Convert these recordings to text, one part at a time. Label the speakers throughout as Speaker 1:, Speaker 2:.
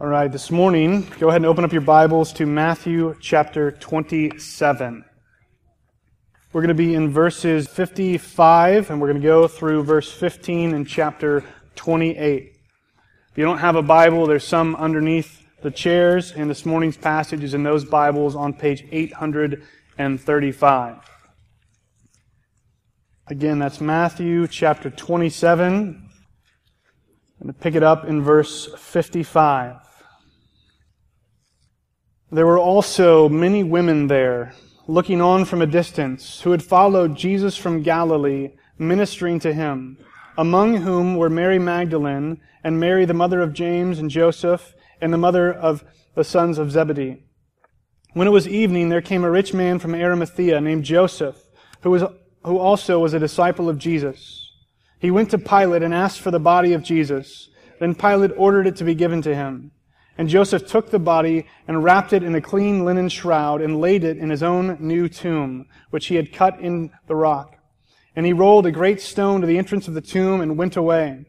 Speaker 1: All right, this morning, go ahead and open up your Bibles to Matthew chapter 27. We're going to be in verses 55, and we're going to go through verse 15 in chapter 28. If you don't have a Bible, there's some underneath the chairs, and this morning's passage is in those Bibles on page 835. Again, that's Matthew chapter 27. I'm going to pick it up in verse 55. There were also many women there, looking on from a distance, who had followed Jesus from Galilee, ministering to him, among whom were Mary Magdalene, and Mary the mother of James and Joseph, and the mother of the sons of Zebedee. When it was evening, there came a rich man from Arimathea named Joseph, who, was, who also was a disciple of Jesus. He went to Pilate and asked for the body of Jesus. Then Pilate ordered it to be given to him. And Joseph took the body and wrapped it in a clean linen shroud and laid it in his own new tomb, which he had cut in the rock. And he rolled a great stone to the entrance of the tomb and went away.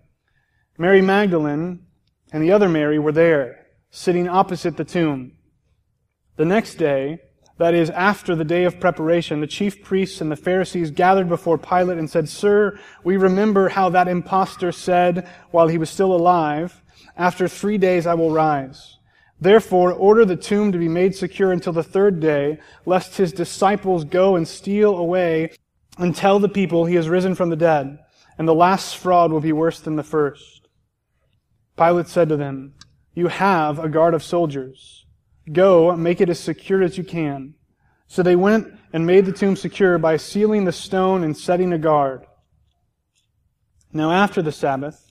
Speaker 1: Mary Magdalene and the other Mary were there, sitting opposite the tomb. The next day, that is, after the day of preparation, the chief priests and the Pharisees gathered before Pilate and said, Sir, we remember how that impostor said while he was still alive, after three days I will rise. Therefore, order the tomb to be made secure until the third day, lest his disciples go and steal away and tell the people he has risen from the dead, and the last fraud will be worse than the first. Pilate said to them, You have a guard of soldiers. Go, make it as secure as you can. So they went and made the tomb secure by sealing the stone and setting a guard. Now after the Sabbath,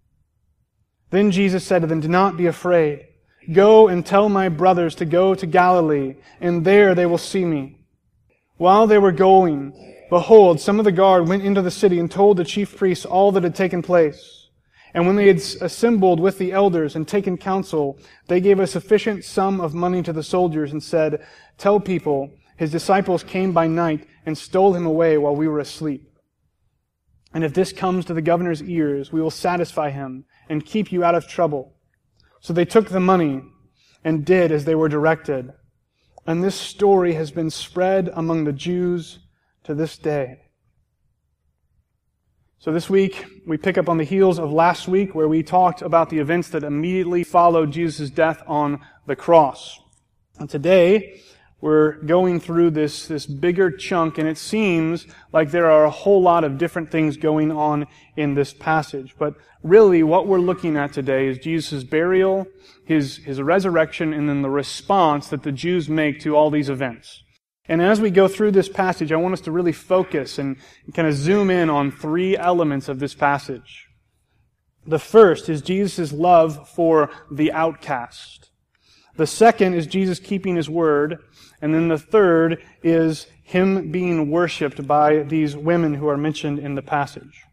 Speaker 1: Then Jesus said to them, Do not be afraid. Go and tell my brothers to go to Galilee, and there they will see me. While they were going, behold, some of the guard went into the city and told the chief priests all that had taken place. And when they had assembled with the elders and taken counsel, they gave a sufficient sum of money to the soldiers and said, Tell people, his disciples came by night and stole him away while we were asleep. And if this comes to the governor's ears, we will satisfy him and keep you out of trouble. So they took the money and did as they were directed. And this story has been spread among the Jews to this day. So this week, we pick up on the heels of last week where we talked about the events that immediately followed Jesus' death on the cross. And today, we're going through this, this bigger chunk, and it seems like there are a whole lot of different things going on in this passage. But really, what we're looking at today is Jesus' burial, his, his resurrection, and then the response that the Jews make to all these events. And as we go through this passage, I want us to really focus and kind of zoom in on three elements of this passage. The first is Jesus' love for the outcast. The second is Jesus keeping his word. And then the third is him being worshiped by these women who are mentioned in the passage.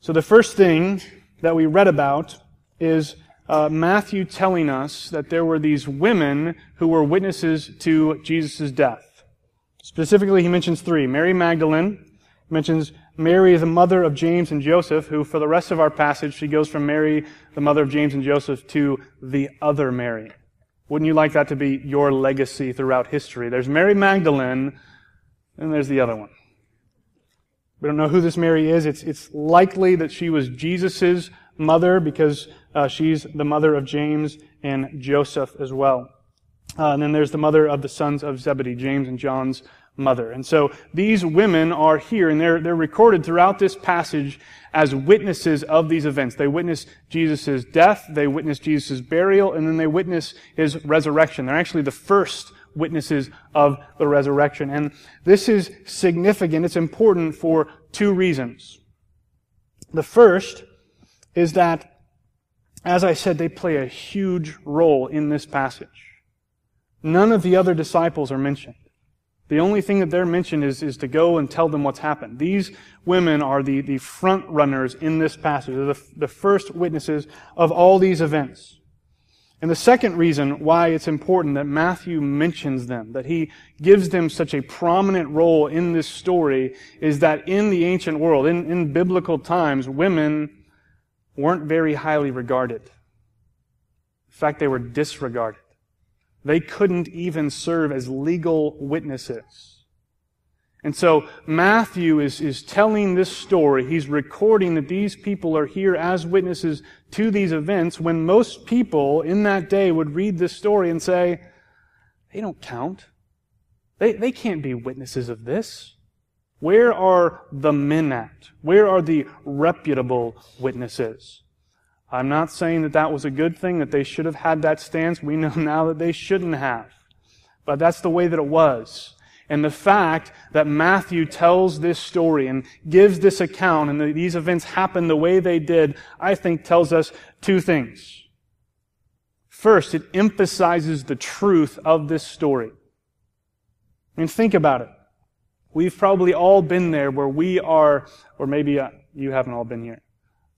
Speaker 1: So the first thing that we read about is uh, Matthew telling us that there were these women who were witnesses to Jesus' death. Specifically, he mentions three. Mary Magdalene, mentions Mary, the mother of James and Joseph, who for the rest of our passage, she goes from Mary, the mother of James and Joseph, to the other Mary. Wouldn't you like that to be your legacy throughout history? There's Mary Magdalene, and there's the other one. We don't know who this Mary is. It's, it's likely that she was Jesus' mother because uh, she's the mother of James and Joseph as well. Uh, and then there's the mother of the sons of Zebedee, James and John's mother. And so these women are here and they're, they're recorded throughout this passage as witnesses of these events. They witness Jesus' death, they witness Jesus' burial, and then they witness his resurrection. They're actually the first witnesses of the resurrection. And this is significant. It's important for two reasons. The first is that, as I said, they play a huge role in this passage. None of the other disciples are mentioned. The only thing that they're mentioned is, is to go and tell them what's happened. These women are the, the front runners in this passage. They're the, the first witnesses of all these events. And the second reason why it's important that Matthew mentions them, that he gives them such a prominent role in this story, is that in the ancient world, in, in biblical times, women weren't very highly regarded. In fact, they were disregarded. They couldn't even serve as legal witnesses. And so Matthew is, is telling this story. He's recording that these people are here as witnesses to these events when most people in that day would read this story and say, they don't count. They, they can't be witnesses of this. Where are the men at? Where are the reputable witnesses? I'm not saying that that was a good thing, that they should have had that stance. We know now that they shouldn't have. But that's the way that it was. And the fact that Matthew tells this story and gives this account and that these events happened the way they did, I think tells us two things. First, it emphasizes the truth of this story. I mean, think about it. We've probably all been there where we are, or maybe uh, you haven't all been here,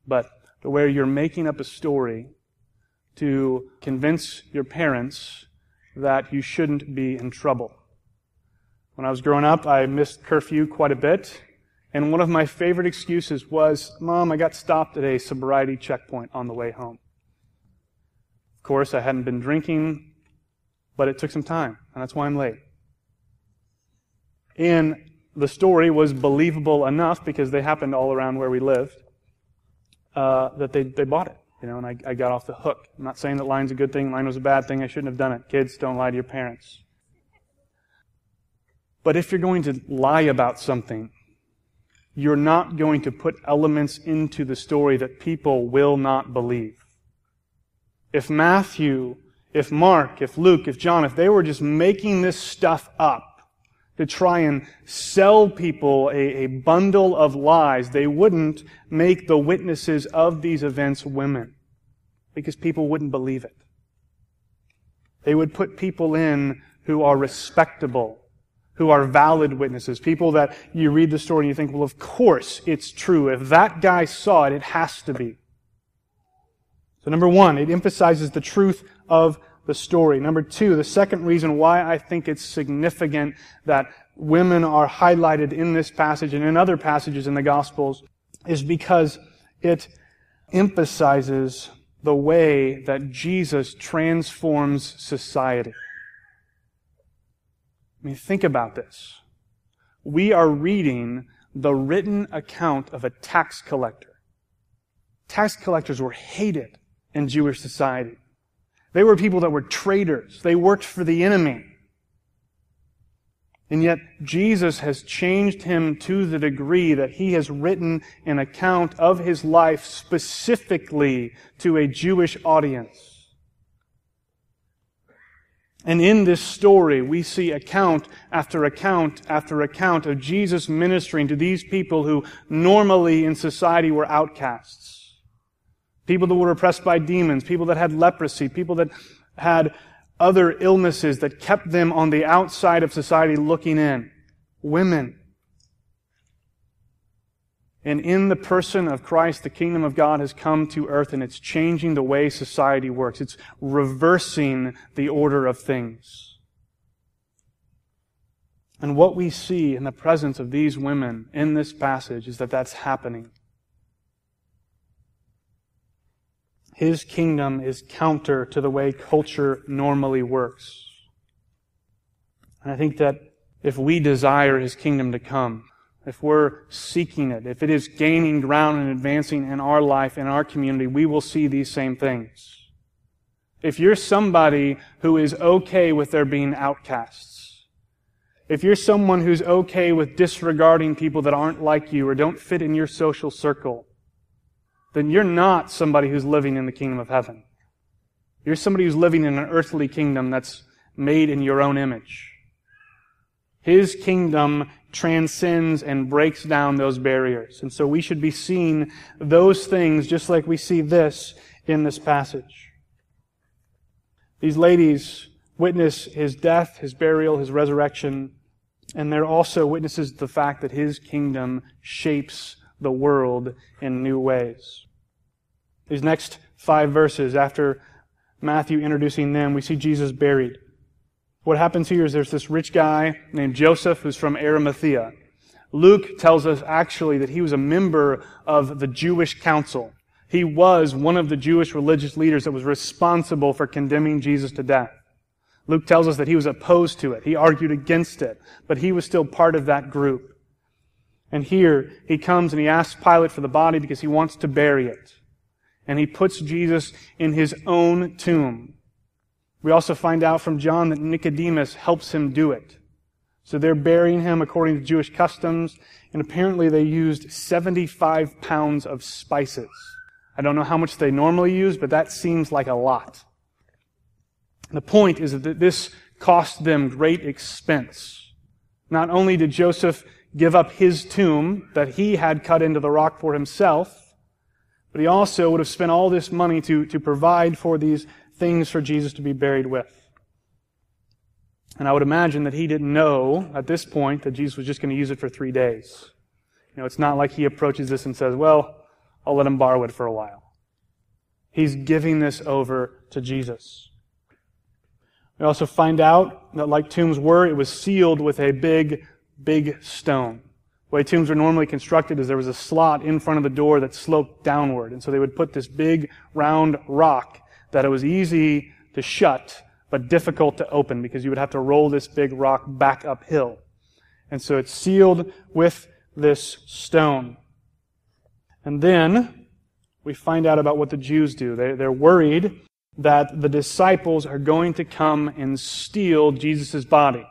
Speaker 1: but where you're making up a story to convince your parents that you shouldn't be in trouble. When I was growing up, I missed curfew quite a bit. And one of my favorite excuses was, Mom, I got stopped at a sobriety checkpoint on the way home. Of course, I hadn't been drinking, but it took some time, and that's why I'm late. And the story was believable enough because they happened all around where we lived uh, that they, they bought it. You know, and I, I got off the hook. I'm not saying that lying's a good thing. Lying was a bad thing. I shouldn't have done it. Kids, don't lie to your parents. But if you're going to lie about something, you're not going to put elements into the story that people will not believe. If Matthew, if Mark, if Luke, if John, if they were just making this stuff up to try and sell people a, a bundle of lies, they wouldn't make the witnesses of these events women because people wouldn't believe it. They would put people in who are respectable, who are valid witnesses, people that you read the story and you think, well, of course it's true. If that guy saw it, it has to be. So number one, it emphasizes the truth of the story. Number two, the second reason why I think it's significant that women are highlighted in this passage and in other passages in the Gospels is because it emphasizes the way that Jesus transforms society. I mean, think about this. We are reading the written account of a tax collector. Tax collectors were hated in Jewish society. They were people that were traitors. They worked for the enemy. And yet, Jesus has changed him to the degree that he has written an account of his life specifically to a Jewish audience. And in this story, we see account after account after account of Jesus ministering to these people who normally in society were outcasts. People that were oppressed by demons, people that had leprosy, people that had other illnesses that kept them on the outside of society looking in. Women, and in the person of Christ, the kingdom of God has come to earth and it's changing the way society works. It's reversing the order of things. And what we see in the presence of these women in this passage is that that's happening. His kingdom is counter to the way culture normally works. And I think that if we desire His kingdom to come, if we're seeking it, if it is gaining ground and advancing in our life, in our community, we will see these same things. if you're somebody who is okay with there being outcasts, if you're someone who's okay with disregarding people that aren't like you or don't fit in your social circle, then you're not somebody who's living in the kingdom of heaven. You're somebody who's living in an earthly kingdom that's made in your own image. His kingdom transcends and breaks down those barriers. And so we should be seeing those things just like we see this in this passage. These ladies witness his death, his burial, his resurrection, and they're also witnesses to the fact that his kingdom shapes the world in new ways. These next five verses, after Matthew introducing them, we see Jesus buried. What happens here is there's this rich guy named Joseph who's from Arimathea. Luke tells us actually that he was a member of the Jewish council. He was one of the Jewish religious leaders that was responsible for condemning Jesus to death. Luke tells us that he was opposed to it. He argued against it, but he was still part of that group. And here he comes and he asks Pilate for the body because he wants to bury it. And he puts Jesus in his own tomb. We also find out from John that Nicodemus helps him do it. So they're burying him according to Jewish customs, and apparently they used 75 pounds of spices. I don't know how much they normally use, but that seems like a lot. The point is that this cost them great expense. Not only did Joseph give up his tomb that he had cut into the rock for himself, but he also would have spent all this money to, to provide for these things for Jesus to be buried with. And I would imagine that he didn't know at this point that Jesus was just going to use it for three days. You know, it's not like he approaches this and says, well, I'll let him borrow it for a while. He's giving this over to Jesus. We also find out that like tombs were, it was sealed with a big, big stone. Way tombs were normally constructed is there was a slot in front of the door that sloped downward. And so they would put this big, round rock that it was easy to shut, but difficult to open because you would have to roll this big rock back uphill. And so it's sealed with this stone. And then we find out about what the Jews do. They, they're worried that the disciples are going to come and steal Jesus' body.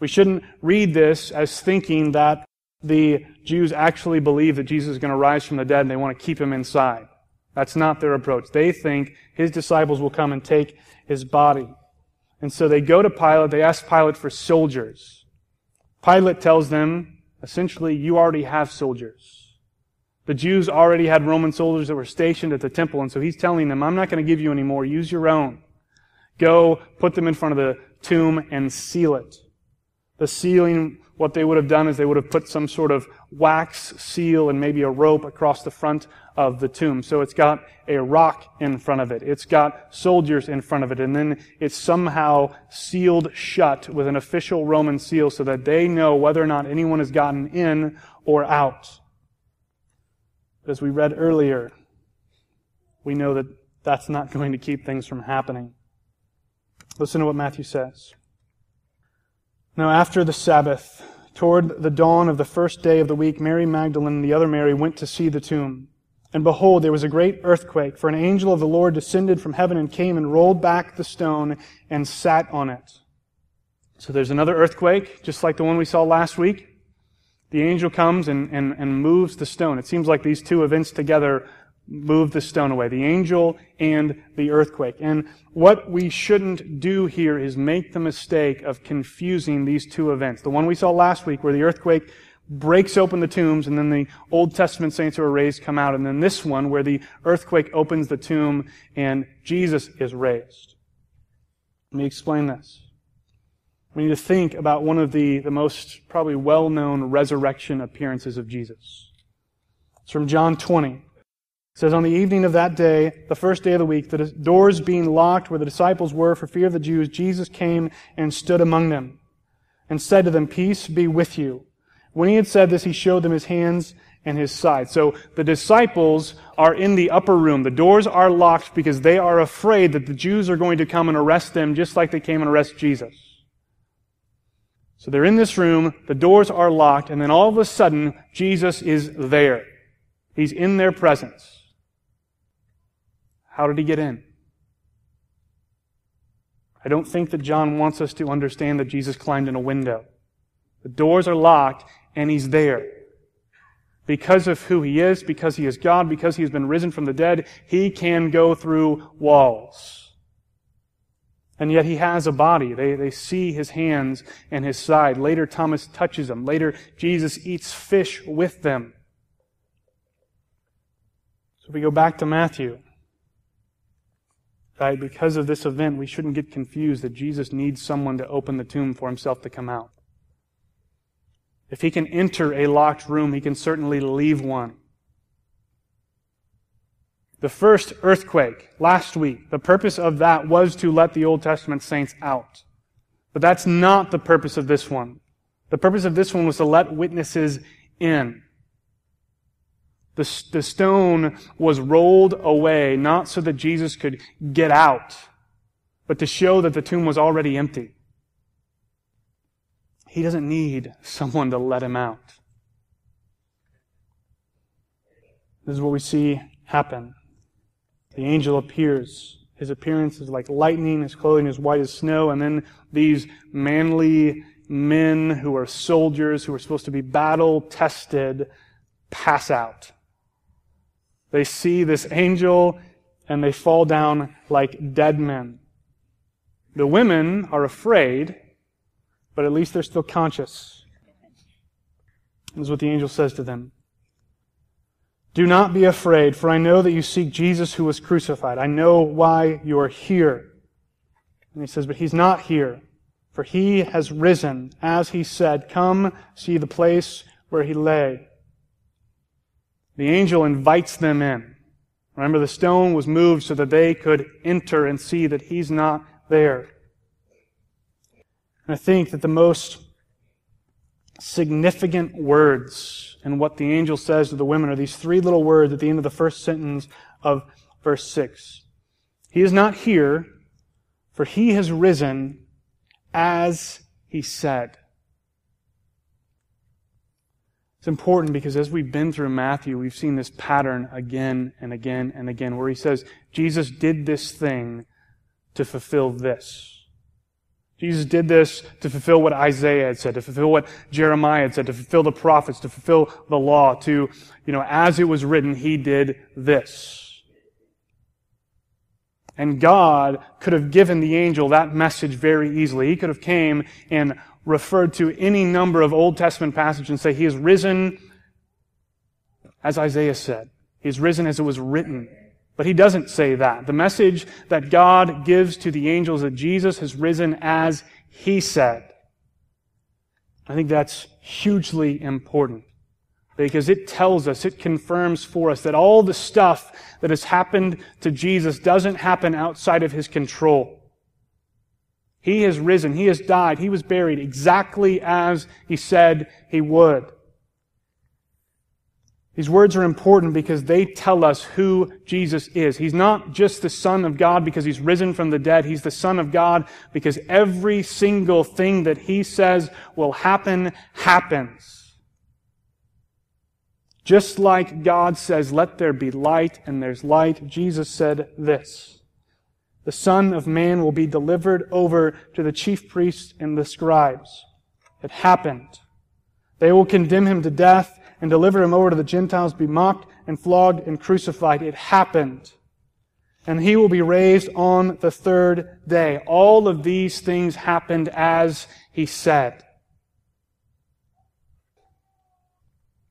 Speaker 1: We shouldn't read this as thinking that the Jews actually believe that Jesus is going to rise from the dead and they want to keep him inside. That's not their approach. They think his disciples will come and take his body. And so they go to Pilate, they ask Pilate for soldiers. Pilate tells them, essentially, you already have soldiers. The Jews already had Roman soldiers that were stationed at the temple, and so he's telling them, I'm not going to give you any more. Use your own. Go, put them in front of the tomb, and seal it. The sealing, what they would have done is they would have put some sort of wax seal and maybe a rope across the front of the tomb. So it's got a rock in front of it. It's got soldiers in front of it. And then it's somehow sealed shut with an official Roman seal so that they know whether or not anyone has gotten in or out. As we read earlier, we know that that's not going to keep things from happening. Listen to what Matthew says. Now, after the Sabbath, toward the dawn of the first day of the week, Mary Magdalene and the other Mary went to see the tomb. And behold, there was a great earthquake, for an angel of the Lord descended from heaven and came and rolled back the stone and sat on it. So there's another earthquake, just like the one we saw last week the angel comes and, and, and moves the stone. It seems like these two events together move the stone away. The angel and the earthquake. And what we shouldn't do here is make the mistake of confusing these two events. The one we saw last week where the earthquake breaks open the tombs and then the Old Testament saints who are raised come out. And then this one where the earthquake opens the tomb and Jesus is raised. Let me explain this. We need to think about one of the, the most probably well known resurrection appearances of Jesus. It's from John 20. It says, On the evening of that day, the first day of the week, the doors being locked where the disciples were for fear of the Jews, Jesus came and stood among them and said to them, Peace be with you. When he had said this, he showed them his hands and his side. So the disciples are in the upper room. The doors are locked because they are afraid that the Jews are going to come and arrest them just like they came and arrest Jesus. So they're in this room, the doors are locked, and then all of a sudden, Jesus is there. He's in their presence. How did he get in? I don't think that John wants us to understand that Jesus climbed in a window. The doors are locked and he's there. Because of who he is, because he is God, because he has been risen from the dead, he can go through walls. And yet he has a body. They, they see his hands and his side. Later, Thomas touches him. Later, Jesus eats fish with them. So if we go back to Matthew, right, because of this event, we shouldn't get confused that Jesus needs someone to open the tomb for himself to come out. If he can enter a locked room, he can certainly leave one. The first earthquake last week, the purpose of that was to let the Old Testament saints out. But that's not the purpose of this one. The purpose of this one was to let witnesses in. The, the stone was rolled away, not so that Jesus could get out, but to show that the tomb was already empty. He doesn't need someone to let him out. This is what we see happen. The angel appears. His appearance is like lightning, his clothing is white as snow, and then these manly men who are soldiers, who are supposed to be battle tested, pass out. They see this angel and they fall down like dead men. The women are afraid but at least they're still conscious. This is what the angel says to them. Do not be afraid, for I know that you seek Jesus who was crucified. I know why you are here. And he says, But he's not here, for he has risen, as he said. Come see the place where he lay. The angel invites them in. Remember, the stone was moved so that they could enter and see that he's not there. And I think that the most significant words in what the angel says to the women are these three little words at the end of the first sentence of verse 6. He is not here, for he has risen as he said. It's important because as we've been through Matthew, we've seen this pattern again and again and again where he says, Jesus did this thing to fulfill this. Jesus did this to fulfill what Isaiah had said, to fulfill what Jeremiah had said, to fulfill the prophets, to fulfill the law, to, you know, as it was written, he did this. And God could have given the angel that message very easily. He could have came and referred to any number of Old Testament passages and say, He is risen as Isaiah said. He is risen as it was written. But he doesn't say that. The message that God gives to the angels that Jesus has risen as he said. I think that's hugely important because it tells us, it confirms for us that all the stuff that has happened to Jesus doesn't happen outside of his control. He has risen. He has died. He was buried exactly as he said he would. These words are important because they tell us who Jesus is. He's not just the Son of God because he's risen from the dead. He's the Son of God because every single thing that he says will happen, happens. Just like God says, let there be light, and there's light, Jesus said this. The Son of Man will be delivered over to the chief priests and the scribes. It happened. They will condemn him to death and deliver him over to the Gentiles, be mocked and flogged and crucified. It happened. And he will be raised on the third day. All of these things happened as he said.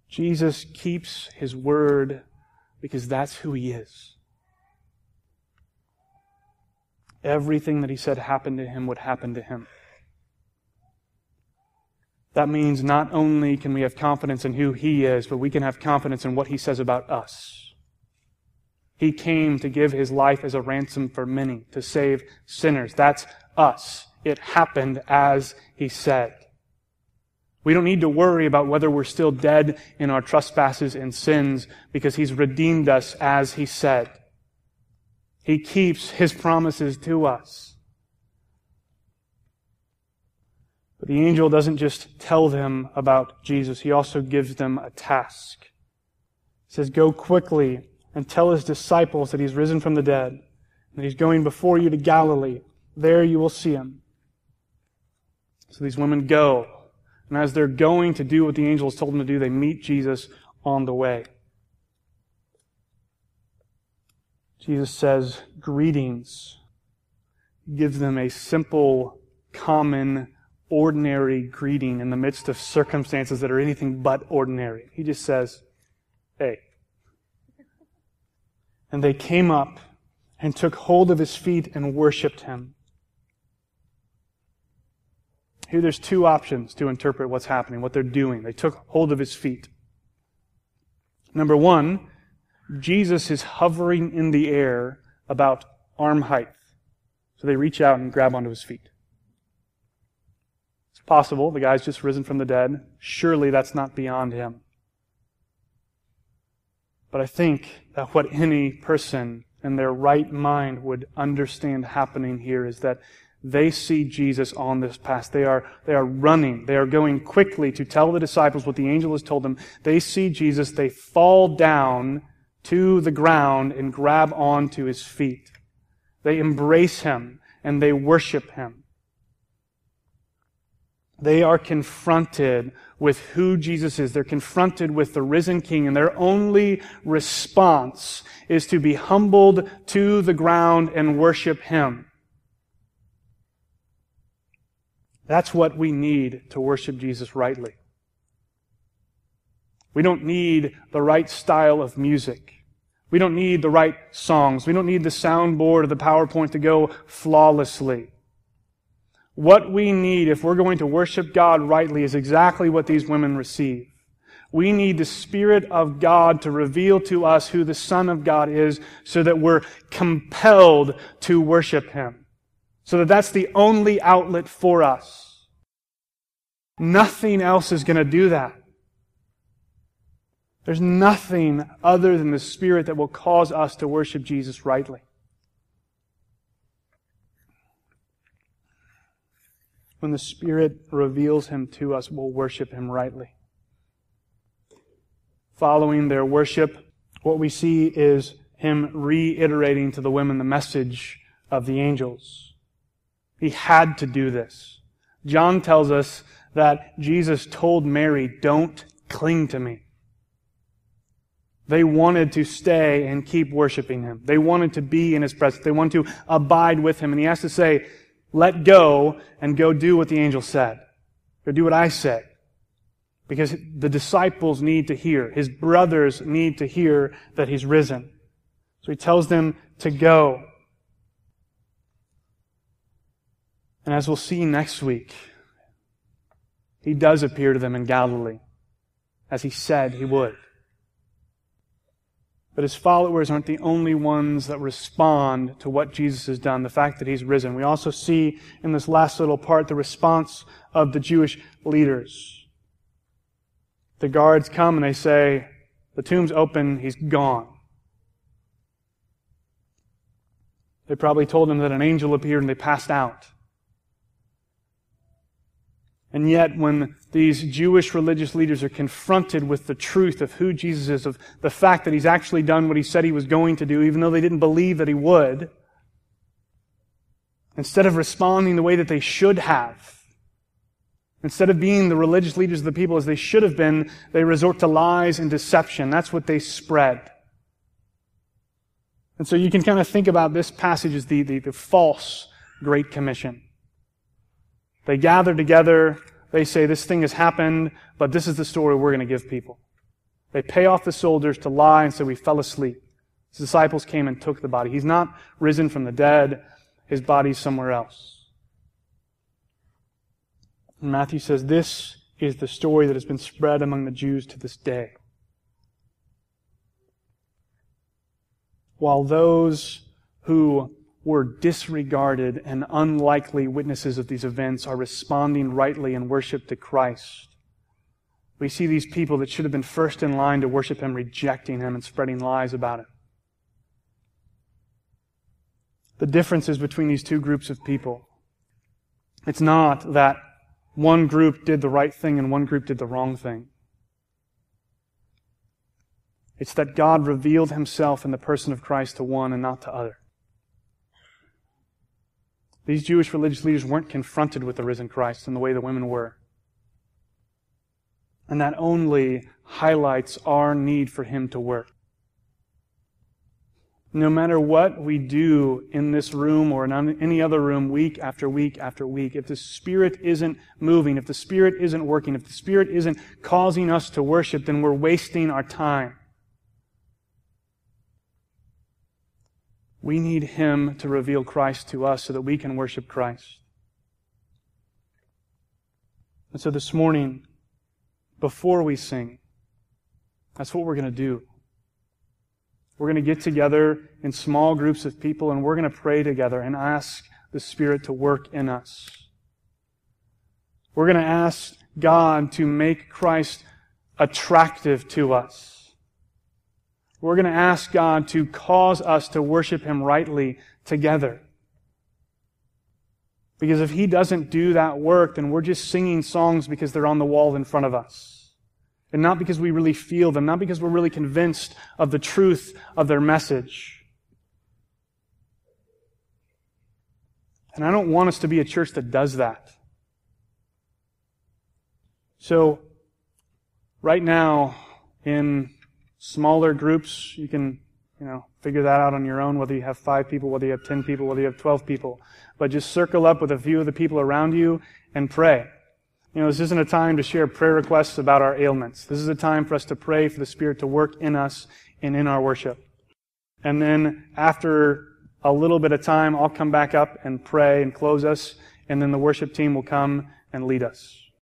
Speaker 1: Jesus keeps his word because that's who he is. Everything that he said happened to him would happen to him. That means not only can we have confidence in who He is, but we can have confidence in what He says about us. He came to give His life as a ransom for many, to save sinners. That's us. It happened as He said. We don't need to worry about whether we're still dead in our trespasses and sins because He's redeemed us as He said. He keeps His promises to us. But the angel doesn't just tell them about Jesus, he also gives them a task. He says, Go quickly and tell his disciples that he's risen from the dead, and that he's going before you to Galilee. There you will see him. So these women go. And as they're going to do what the angel has told them to do, they meet Jesus on the way. Jesus says, Greetings. He gives them a simple, common, ordinary greeting in the midst of circumstances that are anything but ordinary. He just says, Hey. And they came up and took hold of his feet and worshiped him. Here there's two options to interpret what's happening, what they're doing. They took hold of his feet. Number one, Jesus is hovering in the air about arm height. So they reach out and grab onto his feet. It's possible. The guy's just risen from the dead. Surely that's not beyond him. But I think that what any person in their right mind would understand happening here is that they see Jesus on this path. They are, they are running. They are going quickly to tell the disciples what the angel has told them. They see Jesus. They fall down to the ground and grab onto his feet. They embrace him and they worship him. They are confronted with who Jesus is. They're confronted with the risen King, and their only response is to be humbled to the ground and worship him. That's what we need to worship Jesus rightly. We don't need the right style of music. We don't need the right songs. We don't need the soundboard or the PowerPoint to go flawlessly. What we need if we're going to worship God rightly is exactly what these women receive. We need the Spirit of God to reveal to us who the Son of God is so that we're compelled to worship Him. So that that's the only outlet for us. Nothing else is going to do that. There's nothing other than the Spirit that will cause us to worship Jesus rightly. When the Spirit reveals Him to us, we'll worship Him rightly. Following their worship, what we see is Him reiterating to the women the message of the angels. He had to do this. John tells us that Jesus told Mary, Don't cling to me. They wanted to stay and keep worshiping him. They wanted to be in his presence. They wanted to abide with him. And he has to say, let go and go do what the angel said. Go do what I say. Because the disciples need to hear. His brothers need to hear that he's risen. So he tells them to go. And as we'll see next week, he does appear to them in Galilee, as he said he would. But his followers aren't the only ones that respond to what Jesus has done, the fact that he's risen. We also see in this last little part the response of the Jewish leaders. The guards come and they say, The tomb's open, he's gone. They probably told him that an angel appeared and they passed out. And yet, when these Jewish religious leaders are confronted with the truth of who Jesus is, of the fact that he's actually done what he said he was going to do, even though they didn't believe that he would, instead of responding the way that they should have, instead of being the religious leaders of the people as they should have been, they resort to lies and deception. That's what they spread. And so you can kind of think about this passage as the, the, the false Great Commission. They gather together. They say, This thing has happened, but this is the story we're going to give people. They pay off the soldiers to lie and say, We fell asleep. His disciples came and took the body. He's not risen from the dead, his body's somewhere else. And Matthew says, This is the story that has been spread among the Jews to this day. While those who were disregarded and unlikely witnesses of these events are responding rightly in worship to Christ. We see these people that should have been first in line to worship Him rejecting Him and spreading lies about Him. The differences between these two groups of people. It's not that one group did the right thing and one group did the wrong thing. It's that God revealed Himself in the person of Christ to one and not to other. These Jewish religious leaders weren't confronted with the risen Christ in the way the women were. And that only highlights our need for Him to work. No matter what we do in this room or in any other room week after week after week, if the Spirit isn't moving, if the Spirit isn't working, if the Spirit isn't causing us to worship, then we're wasting our time. We need Him to reveal Christ to us so that we can worship Christ. And so this morning, before we sing, that's what we're going to do. We're going to get together in small groups of people and we're going to pray together and ask the Spirit to work in us. We're going to ask God to make Christ attractive to us. We're going to ask God to cause us to worship Him rightly together. Because if He doesn't do that work, then we're just singing songs because they're on the wall in front of us and not because we really feel them, not because we're really convinced of the truth of their message. And I don't want us to be a church that does that. So, right now, in smaller groups, you can, you know, figure that out on your own, whether you have five people, whether you have ten people, whether you have twelve people. But just circle up with a few of the people around you and pray. You know, this isn't a time to share prayer requests about our ailments. This is a time for us to pray for the Spirit to work in us and in our worship. And then after a little bit of time, I'll come back up and pray and close us, and then the worship team will come and lead us.